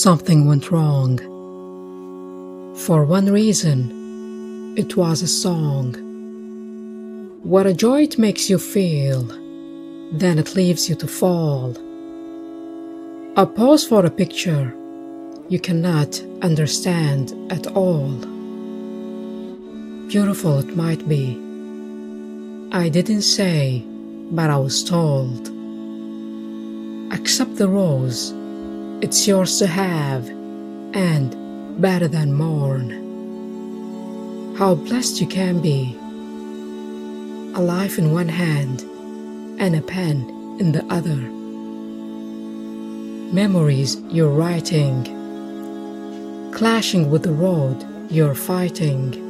something went wrong. For one reason, it was a song. What a joy it makes you feel, then it leaves you to fall. A pose for a picture you cannot understand at all. Beautiful it might be. I didn't say, but I was told. Accept the rose it's yours to have, and better than mourn. How blessed you can be! A life in one hand and a pen in the other. Memories you're writing, clashing with the road you're fighting